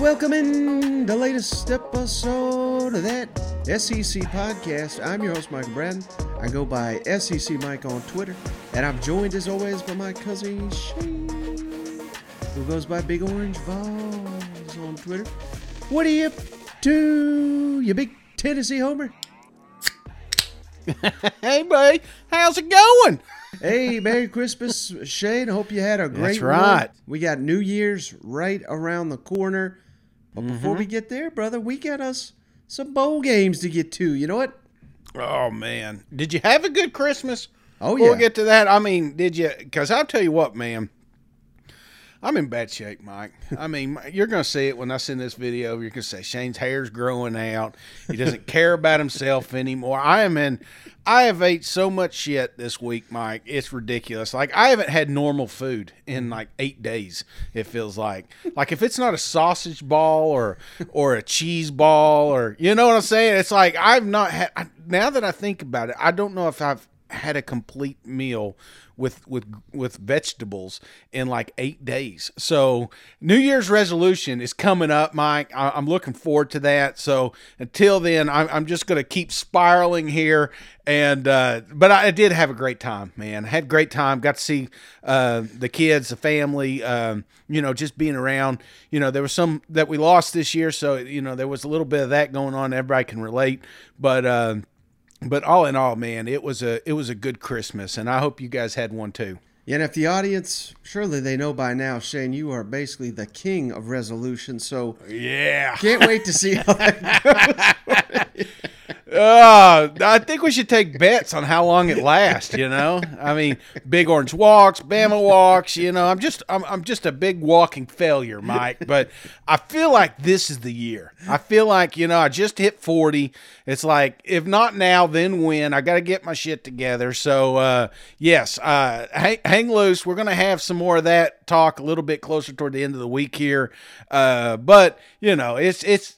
Welcome in the latest episode of that SEC podcast. I'm your host, Michael Bratton. I go by SEC Mike on Twitter, and I'm joined as always by my cousin Shane, who goes by Big Orange Vols on Twitter. What are you up to, you big Tennessee homer? hey, buddy, how's it going? Hey, Merry Christmas, Shane. Hope you had a great That's right. one. We got New Year's right around the corner. But before Mm-hmm. we get there, brother, we got us some bowl games to get to. You know what? Oh man, did you have a good Christmas? Oh, Before yeah. We'll get to that, I mean, did you? Because I'll tell you what, man, I'm in bad shape, Mike. I mean, you're gonna see it when I send this video. You're gonna say Shane's hair's growing out. He doesn't care about himself anymore. I am in. I have ate so much shit this week, Mike. It's ridiculous. Like I haven't had normal food in like eight days. It feels like. Like if it's not a sausage ball or or a cheese ball or you know what I'm saying. It's like I've not had. Now that I think about it, I don't know if I've had a complete meal with with with vegetables in like eight days. So New Year's resolution is coming up, Mike. I, I'm looking forward to that. So until then, I'm, I'm just going to keep spiraling here. And uh, but I, did have a great time, man. I had great time. Got to see uh, the kids, the family. Um, you know, just being around. You know, there was some that we lost this year, so you know there was a little bit of that going on. Everybody can relate, but. Uh, but all in all, man, it was a it was a good Christmas, and I hope you guys had one too. And if the audience, surely they know by now, Shane, you are basically the king of resolutions. So Yeah. can't wait to see how that goes. Uh, I think we should take bets on how long it lasts. You know, I mean, big orange walks, Bama walks. You know, I'm just I'm I'm just a big walking failure, Mike. But I feel like this is the year. I feel like you know I just hit 40. It's like if not now, then when? I got to get my shit together. So uh, yes, uh, hang, hang loose. We're gonna have some more of that talk a little bit closer toward the end of the week here. Uh, but you know, it's it's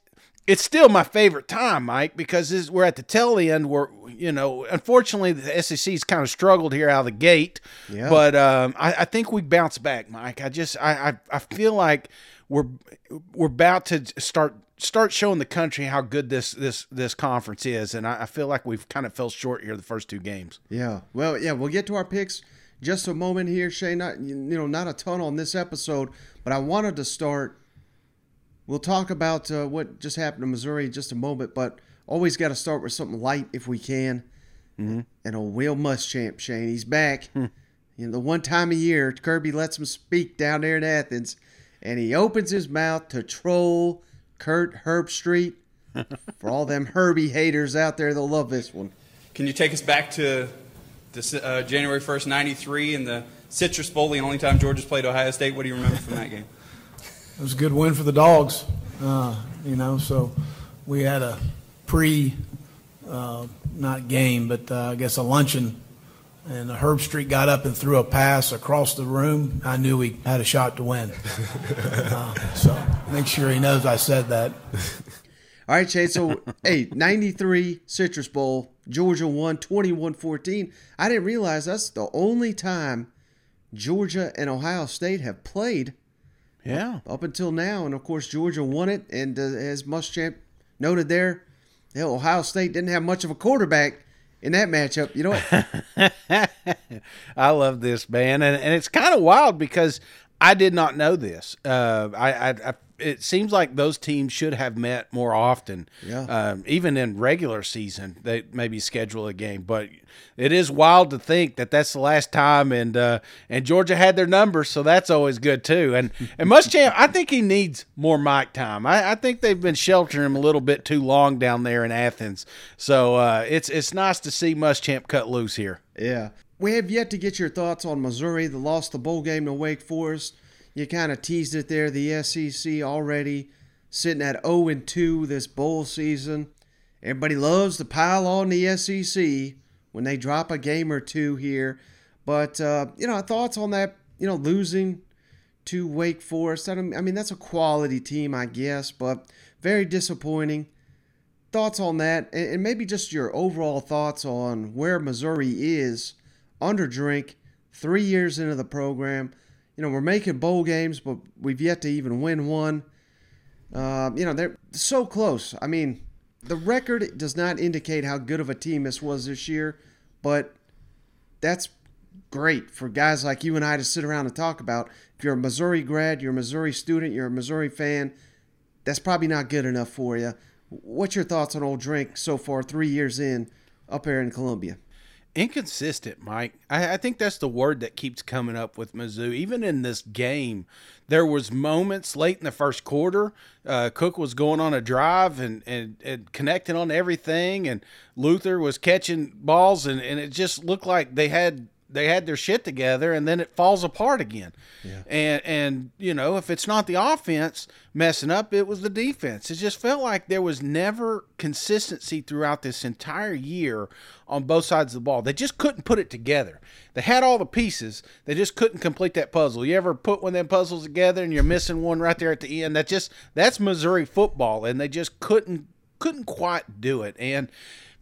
it's still my favorite time, Mike, because this, we're at the tail end. Where you know, unfortunately, the SEC's kind of struggled here out of the gate. Yeah. But um, I, I think we bounce back, Mike. I just I, I I feel like we're we're about to start start showing the country how good this this this conference is, and I, I feel like we've kind of fell short here the first two games. Yeah. Well, yeah, we'll get to our picks just a moment here, Shane. Not you know, not a ton on this episode, but I wanted to start. We'll talk about uh, what just happened in Missouri in just a moment, but always got to start with something light if we can. Mm-hmm. And old Will Muschamp, Shane, he's back. you know, the one time a year Kirby lets him speak down there in Athens, and he opens his mouth to troll Kirk Herbstreit. For all them Herbie haters out there, they'll love this one. Can you take us back to this, uh, January 1st, 93, and the Citrus Bowl, the only time Georgia's played Ohio State? What do you remember from that game? It was a good win for the dogs, uh, you know. So we had a pre, uh, not game, but uh, I guess a luncheon, and Herbstreit got up and threw a pass across the room. I knew he had a shot to win. uh, so make sure he knows I said that. All right, Shane. So, hey, 93 Citrus Bowl. Georgia won 21 14. I didn't realize that's the only time Georgia and Ohio State have played Yeah. up until now. And of course, Georgia won it. And uh, as Muschamp noted there, hell, Ohio State didn't have much of a quarterback in that matchup. You know what? I love this man, and, and it's kind of wild because I did not know this. Uh, I, I, I it seems like those teams should have met more often. Yeah. Um, even in regular season, they maybe schedule a game, but it is wild to think that that's the last time. And uh, and Georgia had their numbers, so that's always good too. And and Muschamp, I think he needs more mic time. I, I think they've been sheltering him a little bit too long down there in Athens. So uh, it's it's nice to see Muschamp cut loose here. Yeah. We have yet to get your thoughts on Missouri, the lost the bowl game to Wake Forest. You kind of teased it there. The SEC already sitting at 0 and 2 this bowl season. Everybody loves to pile on the SEC when they drop a game or two here. But, uh, you know, thoughts on that, you know, losing to Wake Forest. I, mean, that's a quality team, I guess, but very disappointing. thoughts on that, and maybe just your overall thoughts on where Missouri is under Drink, three years into the program. You know, we're making bowl games, but we've yet to even win one. Uh, you know, they're so close. I mean, the record does not indicate how good of a team this was this year, but that's great for guys like you and I to sit around and talk about. If you're a Missouri grad, you're a Missouri student, you're a Missouri fan, that's probably not good enough for you. What's your thoughts on Old Drink so far, three years in, up here in Columbia? Inconsistent, Mike. I, I, think that's the word that keeps coming up with Mizzou. Even in this game, there was moments late in the first quarter. Uh, Cook was going on a drive and, and, and connecting on everything, and Luther was catching balls, and, and it just looked like they had they had their shit together and then it falls apart again. Yeah. And and you know, if it's not the offense messing up, it was the defense. It just felt like there was never consistency throughout this entire year on both sides of the ball. They just couldn't put it together. They had all the pieces, they just couldn't complete that puzzle. You ever put one of them puzzles together and you're missing one right there at the end? That just that's Missouri football and they just couldn't couldn't quite do it. And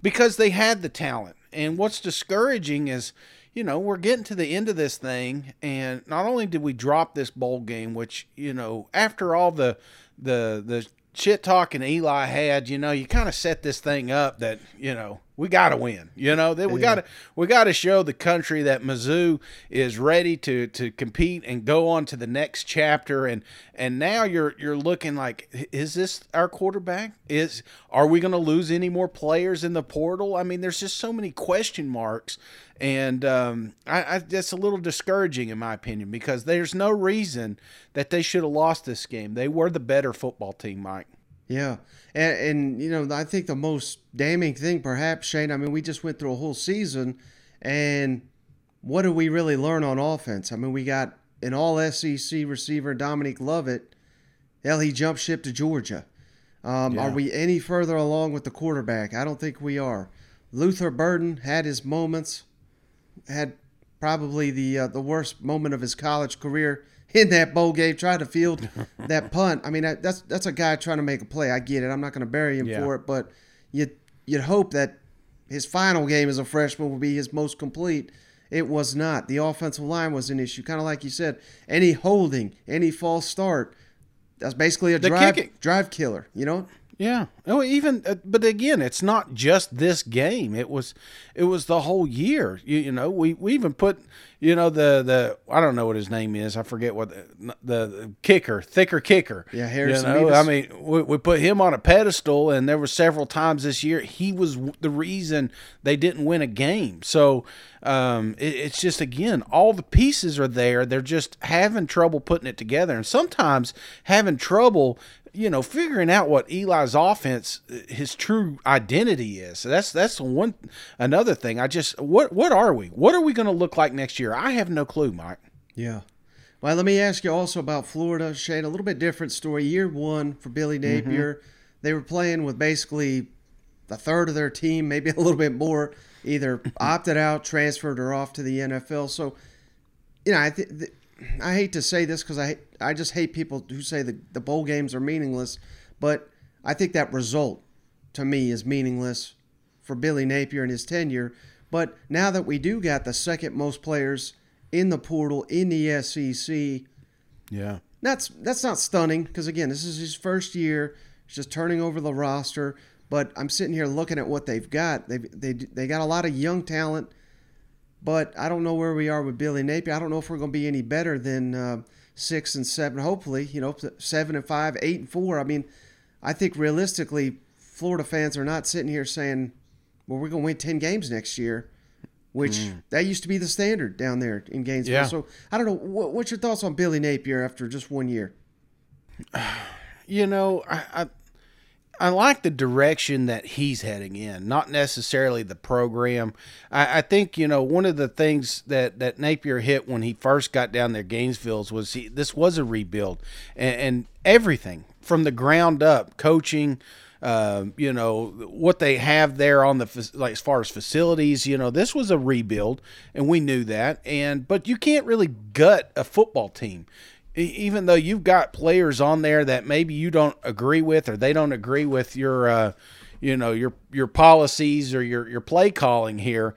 because they had the talent. And what's discouraging is you know, we're getting to the end of this thing, and not only did we drop this bowl game, which you know, after all the the the shit talking Eli had, you know, you kind of set this thing up that you know we got to win. You know that we got to we got to show the country that Mizzou is ready to to compete and go on to the next chapter. And and now you're you're looking like, is this our quarterback? Is are we going to lose any more players in the portal? I mean, there's just so many question marks, and um, I, I that's a little discouraging in my opinion because there's no reason that they should have lost this game. They were the better football team, Mike. Yeah. And, and, you know, I think the most damning thing, perhaps, Shane, I mean, we just went through a whole season, and what do we really learn on offense? I mean, we got an all SEC receiver, Dominic Lovett. Hell, he jumped ship to Georgia. Um, yeah. Are we any further along with the quarterback? I don't think we are. Luther Burden had his moments, had probably the uh, the worst moment of his college career in that bowl game, tried to field that punt. I mean, that's that's a guy trying to make a play. I get it. I'm not going to bury him yeah. for it, but you you'd hope that his final game as a freshman would be his most complete. It was not. The offensive line was an issue, kind of like you said. Any holding, any false start, that's basically a the drive drive killer. You know. Yeah. Oh, even uh, but again, it's not just this game. It was, it was the whole year. You, you know, we, we even put you know the the I don't know what his name is. I forget what the, the, the kicker, thicker kicker. Yeah, Harrison. You know, I mean, we, we put him on a pedestal, and there were several times this year he was the reason they didn't win a game. So um, it, it's just again, all the pieces are there. They're just having trouble putting it together, and sometimes having trouble you know, figuring out what Eli's offense, his true identity is. So that's that's one another thing. I just what what are we? What are we going to look like next year? I have no clue, Mike. Yeah. Well, let me ask you also about Florida, Shane. A little bit different story. Year one for Billy mm-hmm. Napier, mm-hmm. they were playing with basically a third of their team, maybe a little bit more, either opted out, transferred, or off to the NFL. So, you know, I think I hate to say this because I I just hate people who say the, the bowl games are meaningless, but I think that result to me is meaningless for Billy Napier and his tenure. But now that we do got the second most players in the portal in the SEC, yeah, that's that's not stunning because again, this is his first year. He's just turning over the roster. But I'm sitting here looking at what they've got. They they they got a lot of young talent but I don't know where we are with Billy Napier. I don't know if we're going to be any better than uh, six and seven. Hopefully, you know, seven and five, eight and four. I mean, I think realistically, Florida fans are not sitting here saying, "Well, we're going to win ten games next year," which mm. that used to be the standard down there in Gainesville. Yeah. So I don't know. What, what's your thoughts on Billy Napier after just one year? You know, I, I I like the direction that he's heading in, not necessarily the program. I, I, think you know one of the things that that Napier hit when he first got down there, Gainesville's, was he, this was a rebuild, and, and everything from the ground up, coaching. Uh, you know what they have there on the like as far as facilities. You know this was a rebuild, and we knew that. And but you can't really gut a football team even though you've got players on there that maybe you don't agree with or they don't agree with your uh, you know your your policies or your your play calling here.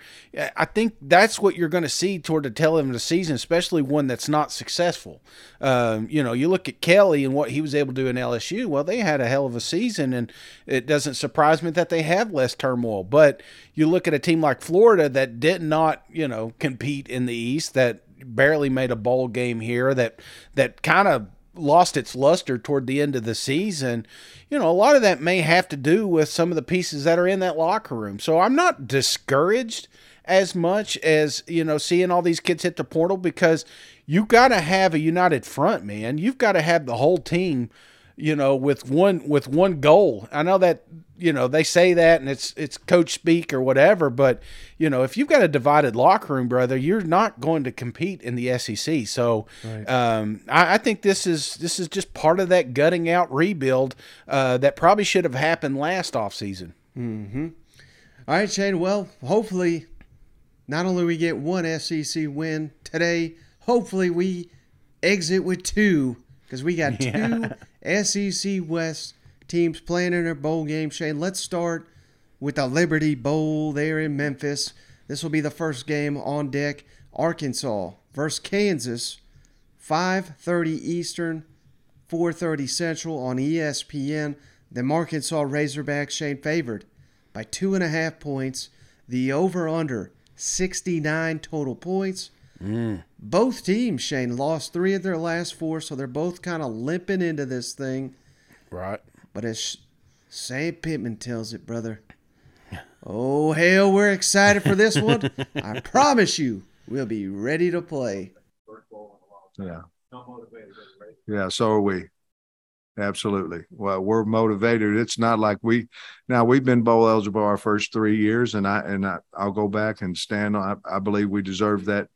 I think that's what you're going to see toward the tail end of the season, especially one that's not successful. Um, you know, you look at Kelly and what he was able to do in LSU. Well, they had a hell of a season, and it doesn't surprise me that they have less turmoil. But you look at a team like Florida that did not, you know, compete in the East, that barely made a bowl game here, that that kind of lost its luster toward the end of the season, you know, a lot of that may have to do with some of the pieces that are in that locker room. So I'm not discouraged as much as, you know, seeing all these kids hit the portal because you got to have a united front, man. You've got to have the whole team you know, with one with one goal. I know that you know they say that and it's it's coach speak or whatever, but you know if you've got a divided locker room, brother, you're not going to compete in the SEC. So right. um, I, I, think this is this is just part of that gutting out rebuild uh, that probably should have happened last offseason. Mm-hmm. All right, Shane. Well, hopefully, not only we get one SEC win today, hopefully we exit with two because we got two SEC West teams playing in their bowl game. Shane, let's start with the Liberty Bowl there in Memphis. This will be the first game on deck. Arkansas versus Kansas, 5:30 Eastern, 4:30 Central on ESPN. The Arkansas Razorbacks, Shane, favored by two and a half points. The over/under 69 total points. Mm. Both teams, Shane, lost three of their last four, so they're both kind of limping into this thing. Right. But as Sam Pittman tells it, brother, oh, hell, we're excited for this one. I promise you, we'll be ready to play. Yeah. Yeah, so are we. Absolutely. Well, we're motivated. It's not like we now we've been bowl eligible our first three years, and I and I, I'll go back and stand on. I, I believe we deserve that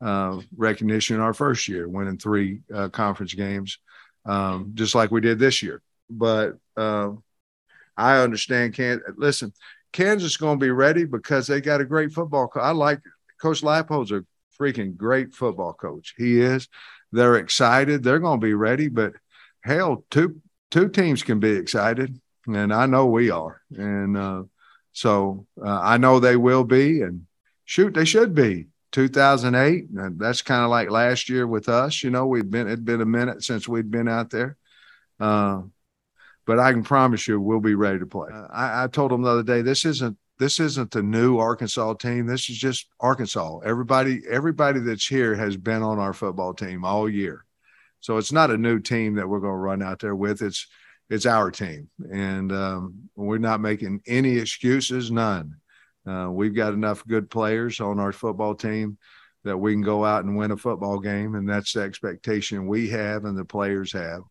uh, recognition in our first year, winning three uh, conference games, um, just like we did this year. But uh, I understand. Can listen, Kansas is going to be ready because they got a great football. Co- I like Coach Leipold's a freaking great football coach. He is. They're excited. They're going to be ready. But hell, two two teams can be excited, and I know we are. And uh, so uh, I know they will be. And shoot, they should be 2008. And That's kind of like last year with us. You know, we'd been it'd been a minute since we'd been out there. Uh, but I can promise you, we'll be ready to play. Uh, I, I, told them the other day, this isn't this isn't the new Arkansas team. This is just Arkansas. Everybody everybody that's here has been on our football team all year, so it's not a new team that we're going to run out there with. It's it's our team, and um, we're not making any excuses, none. Uh, we've got enough good players on our football team that we can go out and win a football game, and that's the expectation we have and the players have.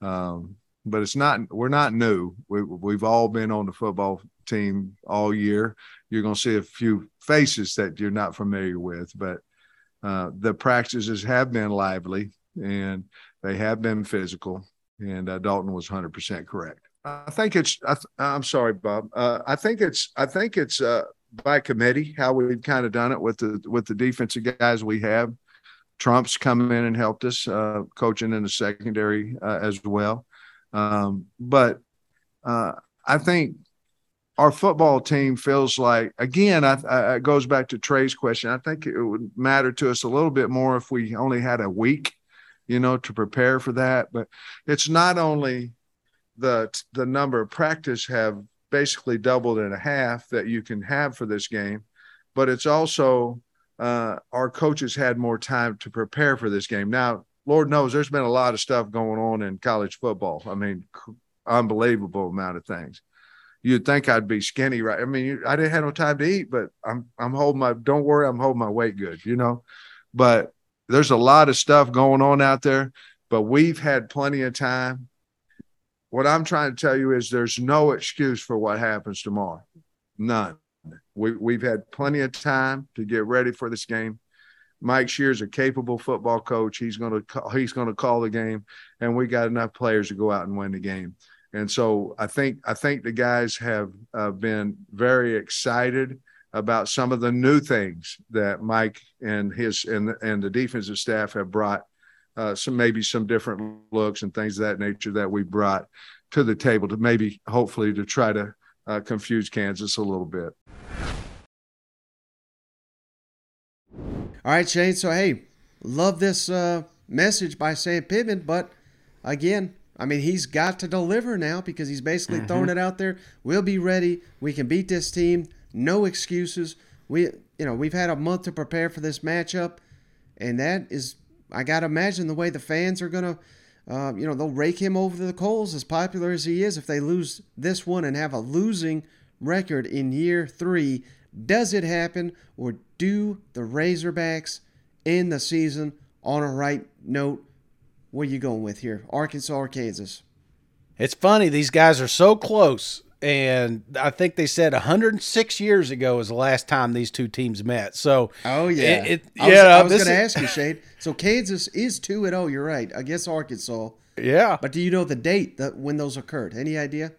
Um, but it's not we're not new. We, we've all been on the football team all year. You're going to see a few faces that you're not familiar with, but uh, the practices have been lively and they have been physical. And uh, Dalton was 100% correct. I think it's. I, am sorry, Bob. Uh, I think it's. I think it's uh, by committee how we've kind of done it with the with the defensive guys we have. Trump's come in and helped us uh, coaching in the secondary uh, as well. Um, but uh, I think our football team feels like again. I, I, it goes back to Trey's question. I think it would matter to us a little bit more if we only had a week, you know, to prepare for that. But it's not only the the number of practice have basically doubled and a half that you can have for this game. But it's also uh, our coaches had more time to prepare for this game. Now, Lord knows there's been a lot of stuff going on in college football. I mean, unbelievable amount of things. You'd think I'd be skinny, right? I mean, I didn't have no time to eat, but I'm I'm holding my. Don't worry, I'm holding my weight good, you know. But there's a lot of stuff going on out there. But we've had plenty of time what I'm trying to tell you is there's no excuse for what happens tomorrow. None. We, we've had plenty of time to get ready for this game. Mike Scherer's a capable football coach. He's going to he's going to call the game, and we got enough players to go out and win the game. And so I think I think the guys have uh, been very excited about some of the new things that Mike and his and and the defensive staff have brought uh, some maybe some different looks and things of that nature that we brought to the table to maybe hopefully to try to uh, confuse Kansas a little bit. All right, Shane. So hey, love this uh, message by Sam Pittman, but again, I mean, he's got to deliver now because he's basically mm-hmm. throwing it out there. We'll be ready. We can beat this team. No excuses. We, you know, we've had a month to prepare for this matchup, and that is, I gotta imagine the way the fans are gonna, uh, you know, they'll rake him over the coals as popular as he is. If they lose this one and have a losing record in year three, does it happen, or do the Razorbacks end the season on a right note? What are you going with here, Arkansas or Kansas? It's funny; these guys are so close, and I think they said 106 years ago was the last time these two teams met. So, oh yeah, it, it, I yeah. I was, was going to ask you, Shade. So Kansas is two and zero. Oh, you're right. I guess Arkansas. Yeah, but do you know the date that when those occurred? Any idea?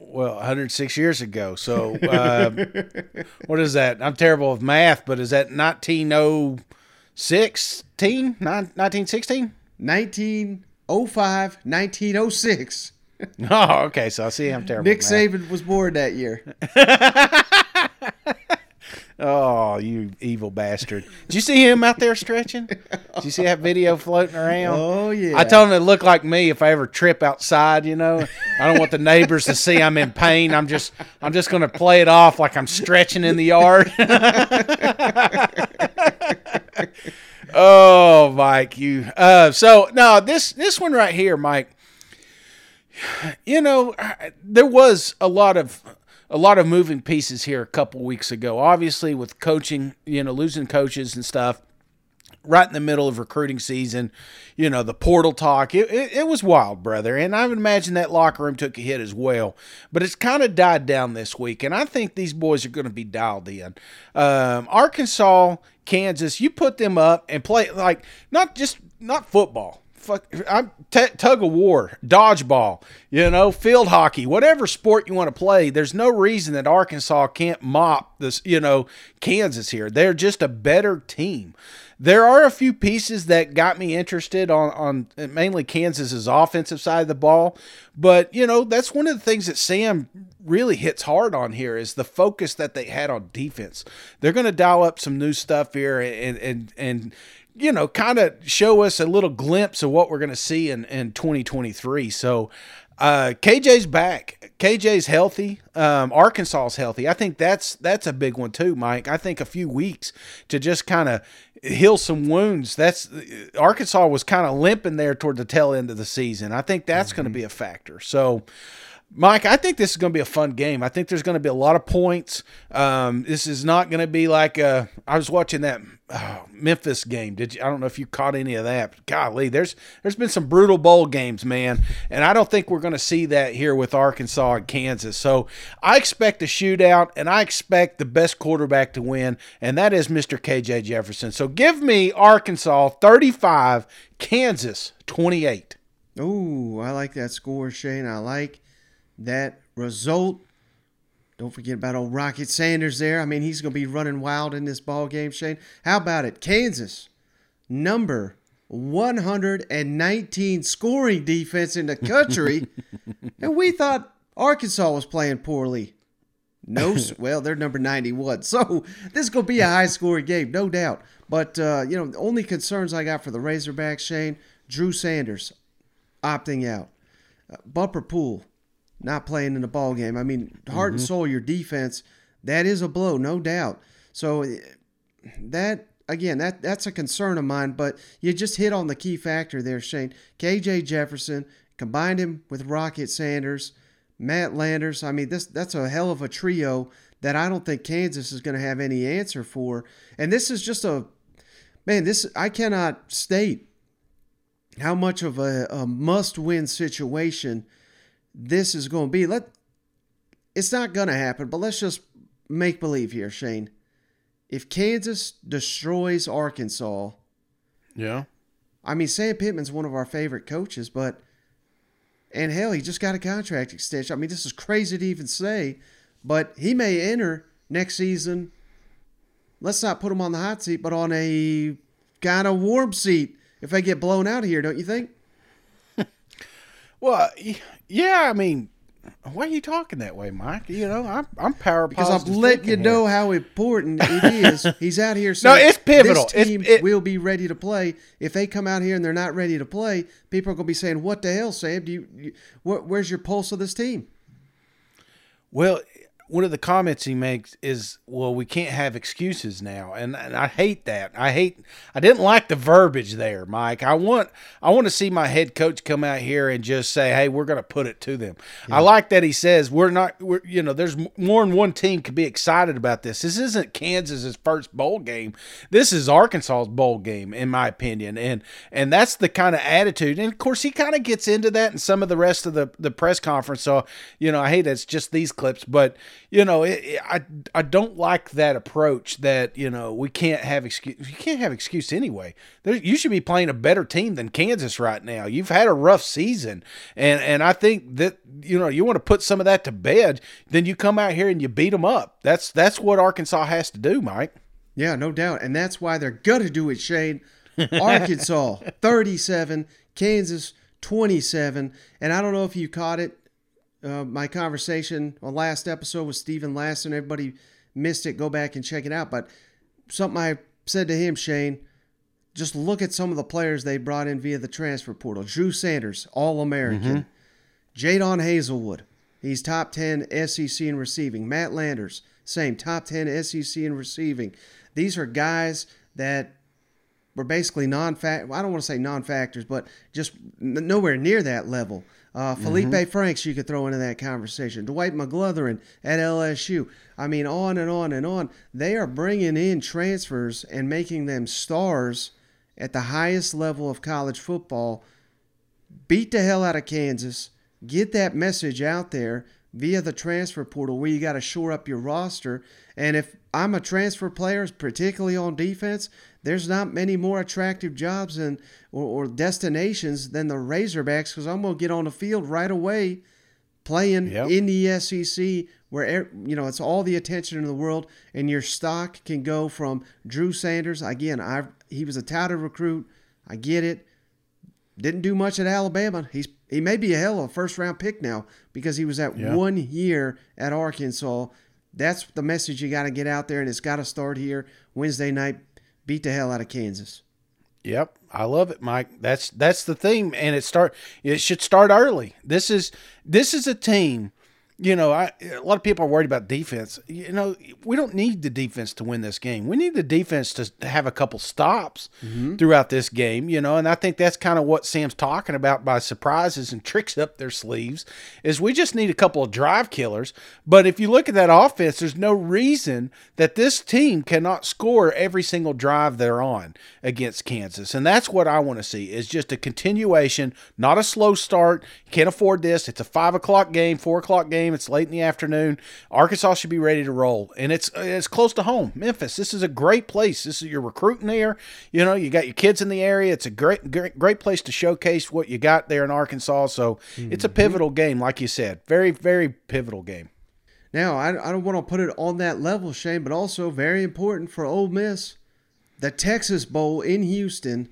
Well, 106 years ago. So, uh, what is that? I'm terrible with math, but is that 1916? 1916? 1905, 1906. oh, okay. So I see I'm terrible. Nick Saban was born that year. oh, you evil bastard! Did you see him out there stretching? Did you see that video floating around? Oh yeah. I told him it looked like me if I ever trip outside. You know, I don't want the neighbors to see I'm in pain. I'm just, I'm just going to play it off like I'm stretching in the yard. oh, Mike, you. Uh, so no, this this one right here, Mike. You know, there was a lot of a lot of moving pieces here a couple weeks ago. Obviously, with coaching, you know, losing coaches and stuff right in the middle of recruiting season, you know, the portal talk, it, it, it, was wild, brother. And I would imagine that locker room took a hit as well. But it's kind of died down this week. And I think these boys are going to be dialed in. Um, Arkansas, Kansas, you put them up and play like not just not football fuck, I'm t- tug of war, dodgeball, you know, field hockey, whatever sport you want to play. There's no reason that Arkansas can't mop this, you know, Kansas here. They're just a better team. There are a few pieces that got me interested on on mainly Kansas's offensive side of the ball, but you know that's one of the things that Sam really hits hard on here is the focus that they had on defense. They're going to dial up some new stuff here and and and you know, kind of show us a little glimpse of what we're going to see in, in 2023. So, uh, KJ's back. KJ's healthy. Um, Arkansas's healthy. I think that's that's a big one too, Mike. I think a few weeks to just kind of heal some wounds. That's Arkansas was kind of limping there toward the tail end of the season. I think that's mm-hmm. going to be a factor. So, Mike, I think this is going to be a fun game. I think there's going to be a lot of points. Um, this is not going to be like a, I was watching that oh, Memphis game. Did you? I don't know if you caught any of that. Golly, there's there's been some brutal bowl games, man, and I don't think we're going to see that here with Arkansas and Kansas. So I expect a shootout, and I expect the best quarterback to win, and that is Mr. KJ Jefferson. So give me Arkansas 35, Kansas 28. Ooh, I like that score, Shane. I like that result. Don't forget about old Rocket Sanders there. I mean, he's going to be running wild in this ball game, Shane. How about it? Kansas, number 119 scoring defense in the country. and we thought Arkansas was playing poorly. No, well, they're number 91. So this is going to be a high scoring game, no doubt. But, uh, you know, the only concerns I got for the Razorbacks, Shane, Drew Sanders opting out. Uh, Bumper Pool not playing in the ball game. I mean, heart mm-hmm. and soul, your defense, that is a blow, no doubt. So that again, that that's a concern of mine. But you just hit on the key factor there, Shane. KJ Jefferson combined him with Rocket Sanders, Matt Landers. I mean, this that's a hell of a trio that I don't think Kansas is going to have any answer for. And this is just a man. This I cannot state how much of a, a must-win situation this is going to be. Let it's not going to happen, but let's just make believe here, Shane. If Kansas destroys Arkansas, yeah. I mean, Sam Pittman's one of our favorite coaches, but and hell, he just got a contract extension. I mean, this is crazy to even say, but he may enter next season. Let's not put him on the hot seat, but on a kind of warm seat if they get blown out here, don't you think? Well, yeah, I mean, Why are you talking that way, Mike? You know, I'm I'm power Because I'm letting you know here. how important it is. He's out here saying no, it's pivotal. This team it- will be ready to play. If they come out here and they're not ready to play, people are going to be saying, "What the hell, Sam? Do you, you wh- where's your pulse of this team?" Well, one of the comments he makes is, "Well, we can't have excuses now," and, and I hate that. I hate. I didn't like the verbiage there, Mike. I want. I want to see my head coach come out here and just say, "Hey, we're going to put it to them." I like that he says we're not. We're you know, there's more than one team could be excited about this. This isn't Kansas's first bowl game. This is Arkansas's bowl game, in my opinion, and and that's the kind of attitude. And of course, he kind of gets into that in some of the rest of the the press conference. So you know, I hate that it's just these clips, but you know, it, it- I I don't like that approach that you know we can't have excuse. You can't have excuse anyway. There, you should be playing a better team than Kansas right now. You've had a rough season, and and I think that you know you want to put some of that to bed. Then you come out here and you beat them up. That's that's what Arkansas has to do, Mike. Yeah, no doubt. And that's why they're to do it, Shane. Arkansas 37, Kansas 27. And I don't know if you caught it, uh, my conversation on last episode with Stephen Lasson. Everybody missed it. Go back and check it out. But something I said to him, Shane, just look at some of the players they brought in via the transfer portal. Drew Sanders, All American. Jadon Haselwood, he's top 10 SEC in receiving. Matt Landers, same, top 10 SEC in receiving. These are guys that were basically non fact I don't want to say non factors, but just nowhere near that level. Uh, Feleipe Franks, you could throw into that conversation. Dwight McGlothern at LSU. I mean, on and on and on. They are bringing in transfers and making them stars at the highest level of college football. Beat the hell out of Kansas. Get that message out there via the transfer portal where you got to shore up your roster. And if I'm a transfer player, particularly on defense, there's not many more attractive jobs and or, or destinations than the Razorbacks because I'm going to get on the field right away playing Yep. in the SEC where you know it's all the attention in the world and your stock can go from Drew Sanders. Again I he was a touted recruit. I get it. Didn't do much at Alabama. He's he may be a hell of a first round pick now because he was at Yeah. one year at Arkansas. That's the message you got to get out there and it's got to start here Wednesday night beat the hell out of Kansas Yep, I love it, Mike. That's that's the theme, and it start it should start early. This is this is a team. You know, I a lot of people are worried about defense. You know, we don't need the defense to win this game. We need the defense to have a couple stops mm-hmm. throughout this game. You know, and I think that's kind of what Sam's talking about by surprises and tricks up their sleeves. Is we just need a couple of drive killers. But if you look at that offense, there's no reason that this team cannot score every single drive they're on against Kansas. And that's what I want to see is just a continuation, not a slow start. Can't afford this. It's a five o'clock game, four o'clock game. It's late in the afternoon. Arkansas should be ready to roll. And it's it's close to home. Memphis. This is a great place. This is you're recruiting there. You know, you got your kids in the area. It's a great great great place to showcase what you got there in Arkansas. So it's a mm-hmm. pivotal game, like you said. Very, very pivotal game. Now, I, I don't want to put it on that level, Shane, but also very important for Ole Miss, the Texas Bowl in Houston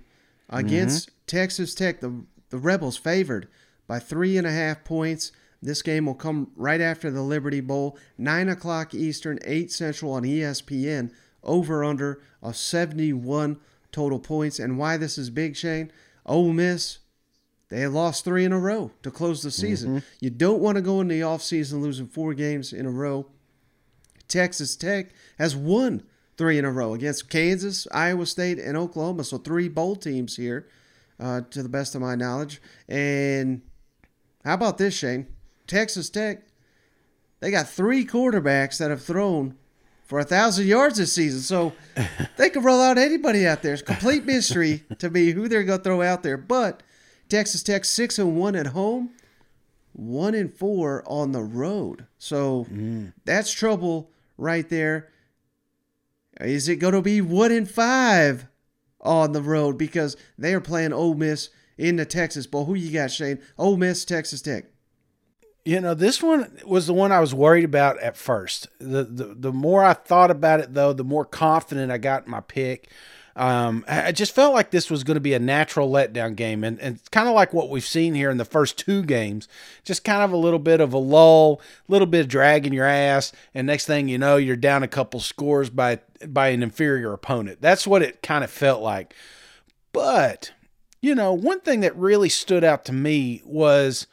against mm-hmm. Texas Tech. The the Rebels favored by three and a half points. This game will come right after the Liberty Bowl, nine o'clock Eastern, eight Central on ESPN. Over under of seventy one total points. And why this is big, Shane? Ole Miss they lost three in a row to close the season. You don't want to go in the offseason losing four games in a row. Texas Tech has won three in a row against Kansas, Iowa State, and Oklahoma. So three bowl teams here, uh, to the best of my knowledge. And how about this, Shane? Texas Tech, they got three quarterbacks that have thrown for a thousand yards this season. So they could roll out anybody out there. It's a complete mystery to me who they're going to throw out there. But Texas Tech six and one at home, one and four on the road. So mm. that's trouble right there. Is it going to be one and five on the road because they are playing Ole Miss in the Texas Bowl? Who you got, Shane? Ole Miss, Texas Tech. You know, this one was the one I was worried about at first. The the, the more I thought about it, though, the more confident I got in my pick. Um, I just felt like this was going to be a natural letdown game, and, and kind of like what we've seen here in the first two games. Just kind of a little bit of a lull, a little bit of dragging your ass, and next thing you know, you're down a couple scores by by an inferior opponent. That's what it kind of felt like. But you know, one thing that really stood out to me was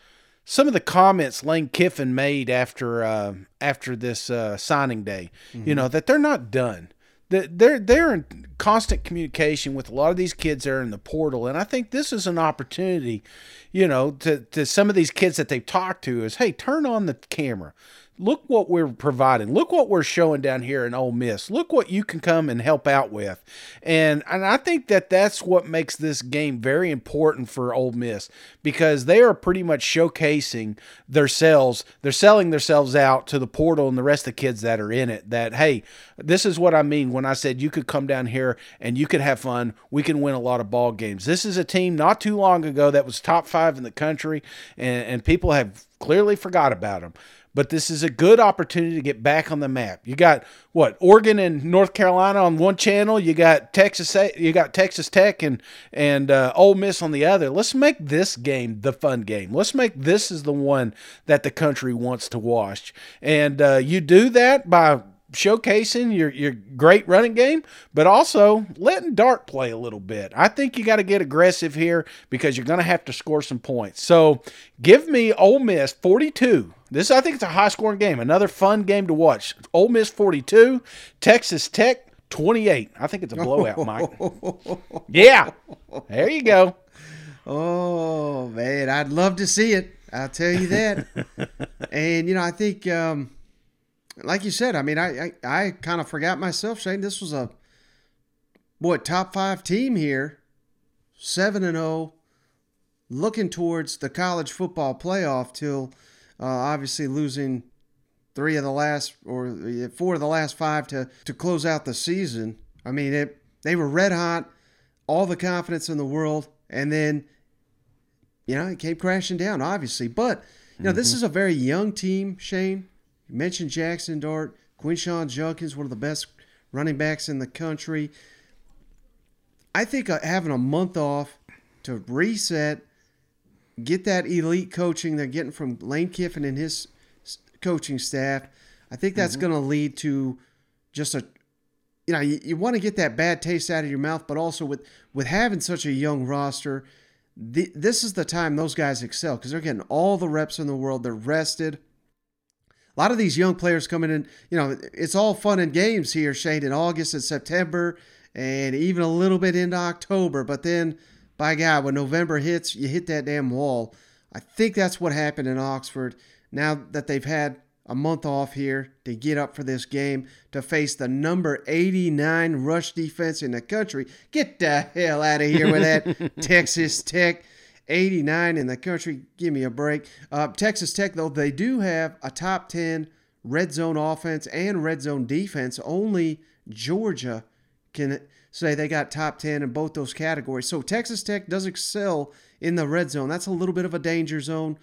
some of the comments Lane Kiffin made after uh, after this uh, signing day. Mm-hmm. You know that they're not done That they're they're in constant communication with a lot of these kids that are in the portal, and I think this is an opportunity, you know, to to some of these kids that they've talked to is, hey, turn on the camera, look what we're providing. Look what we're showing down here in Ole Miss. Look what you can come and help out with. And and I think that that's what makes this game very important for Ole Miss because they are pretty much showcasing themselves. They're selling themselves out to the portal and the rest of the kids that are in it that hey, this is what I mean when I said you could come down here and you could have fun. We can win a lot of ball games. This is a team not too long ago that was top 5 in the country and and people have clearly forgot about them but this is a good opportunity to get back on the map. You got what Oregon and North Carolina on one channel. You got Texas. You got Texas Tech and and uh, Ole Miss on the other. Let's make this game the fun game. Let's make this is the one that the country wants to watch. And uh, you do that by showcasing your your great running game, but also letting Dart play a little bit. I think you got to get aggressive here because you're going to have to score some points. So give me Ole Miss 42. This I think it's a high scoring game. Another fun game to watch. Ole Miss 42, Texas Tech 28. I think it's a blowout, Mike. yeah, there you go. Oh man, I'd love to see it. I'll tell you that. and you know, I think. Um, like you said, I mean, I I, I kind of forgot myself, Shane. This was a what top five team here, seven and zero, oh, looking towards the college football playoff. Till uh, obviously losing three of the last or four of the last five to to close out the season. I mean, it they were red hot, all the confidence in the world, and then you know it came crashing down. Obviously, but you know mm-hmm. this is a very young team, Shane. You mentioned Jackson Dart, Quinshon Judkins, one of the best running backs in the country. I think uh, having a month off to reset, get that elite coaching they're getting from Lane Kiffin and his coaching staff, I think that's mm-hmm. going to lead to just a you know you, you want to get that bad taste out of your mouth, but also with with having such a young roster, the, this is the time those guys excel because they're getting all the reps in the world. They're rested a lot of these young players coming in, you know, it's all fun and games here, Shane, in August and September, and even a little bit into October. But then, by God, when November hits, you hit that damn wall. I think that's what happened in Oxford. Now that they've had a month off here to get up for this game to face the number 89 rush defense in the country. Get the hell out of here with that Texas Tech. 89 in the country. Give me a break. Uh, Texas Tech, though, they do have a top 10 red zone offense and red zone defense. Only Georgia can say they got top 10 in both those categories. So Texas Tech does excel in the red zone. That's a little bit of a danger zone.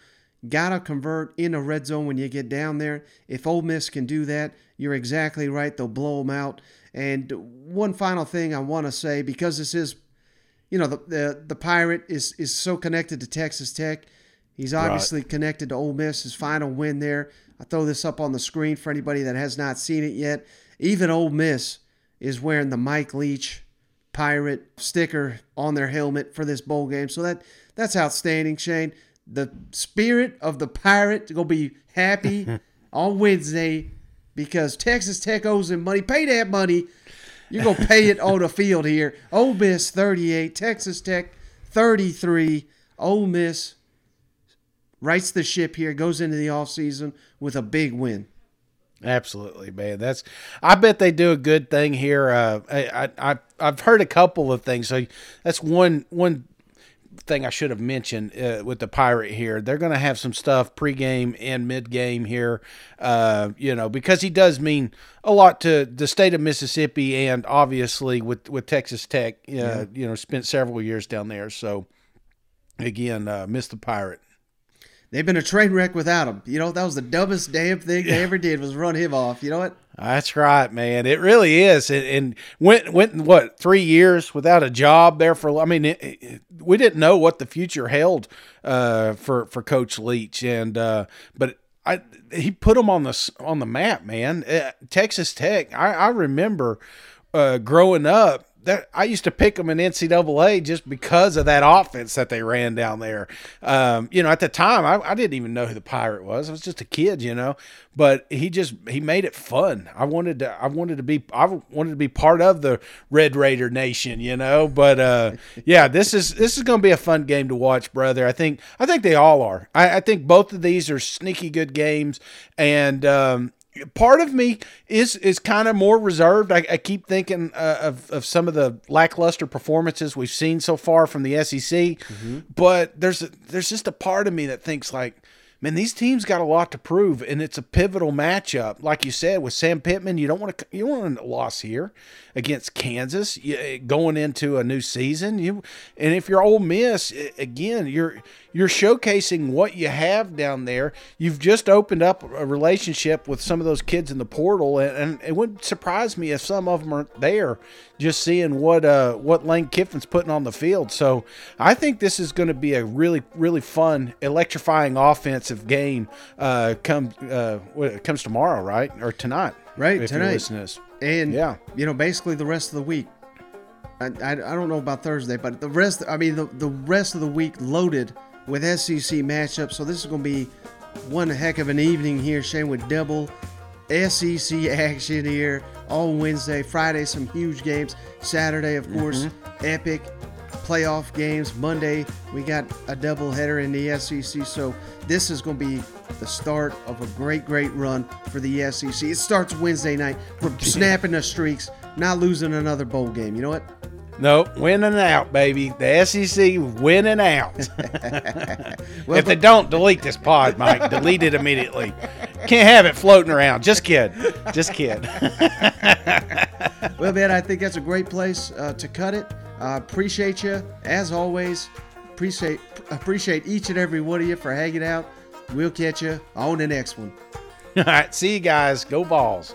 Gotta convert in a red zone when you get down there. If Ole Miss can do that, you're exactly right. They'll blow them out. And one final thing I want to say, because this is you know, the, the, the Pirate is, is so connected to Texas Tech. He's obviously right. connected to Ole Miss, his final win there. I throw this up on the screen for anybody that has not seen it yet. Even Ole Miss is wearing the Mike Leach Pirate sticker on their helmet for this bowl game. So that that's outstanding, Shane. The spirit of the Pirate gonna be happy on Wednesday because Texas Tech owes them money. Pay that money you're going to pay it on the field here. Ole Miss 38, Texas Tech 33. Ole Miss rights the ship here, goes into the offseason with a big win. Absolutely, man. That's. I bet they do a good thing here. Uh, I, I I've heard a couple of things. So that's one one thing I should have mentioned uh, with the Pirate here. They're going to have some stuff pregame and mid-game here, uh, you know, because he does mean a lot to the state of Mississippi and obviously with with Texas Tech. Uh, yeah. You know, spent several years down there. So again, uh, miss the Pirate. They've been a train wreck without him. You know, that was the dumbest damn thing they ever did was run him off. You know what? That's right, man. It really is. And, and went went what three years without a job there for. I mean, it, it, we didn't know what the future held uh, for for Coach Leach, and uh, but I he put them on the on the map, man. Uh, Texas Tech. I, I remember uh, growing up that I used to pick them in NCAA just because of that offense that they ran down there. Um, you know, at the time, I, I, didn't even know who the pirate was. I was just a kid, you know. But he just he made it fun. I wanted to I wanted to be I wanted to be part of the Red Raider Nation, you know. But uh, yeah, this is this is going to be a fun game to watch, brother. I think I think they all are. I, I think both of these are sneaky good games, and um, part of me is is kind of more reserved. I, I keep thinking uh, of of some of the lackluster performances we've seen so far from the SEC, mm-hmm. but there's a, there's just a part of me that thinks like man, these teams got a lot to prove, and it's a pivotal matchup. Like you said, with Sam Pittman, you don't want to you don't want a loss here against Kansas eh, going into a new season. You and if you're Ole Miss, eh, again, you're you're showcasing what you have down there. You've just opened up a relationship with some of those kids in the portal, and, and it wouldn't surprise me if some of them aren't there. Just seeing what uh, what Lane Kiffin's putting on the field, so I think this is going to be a really really fun, electrifying offensive game. Uh, come uh, it comes tomorrow, right or tonight, right tonight. And yeah, you know, basically the rest of the week. I, I, I don't know about Thursday, but the rest. I mean, the the rest of the week loaded with SEC matchups. So this is going to be one heck of an evening here, Shane, with double SEC action here all Wednesday. Friday, some huge games. Saturday, of course, mm-hmm. epic playoff games. Monday, we got a double header in the SEC. So this is going to be the start of a great, great run for the SEC. It starts Wednesday night. We're snapping the streaks, not losing another bowl game. You know what? Nope, winning out, baby. The SEC winning out. well, if they don't, delete this pod, Mike. delete it immediately. Can't have it floating around. Just kid. Just kid. well, man, I think that's a great place uh, to cut it. Uh, appreciate you as always. Appreciate appreciate each and every one of you for hanging out. We'll catch you on the next one. All right, see you guys. Go Vols.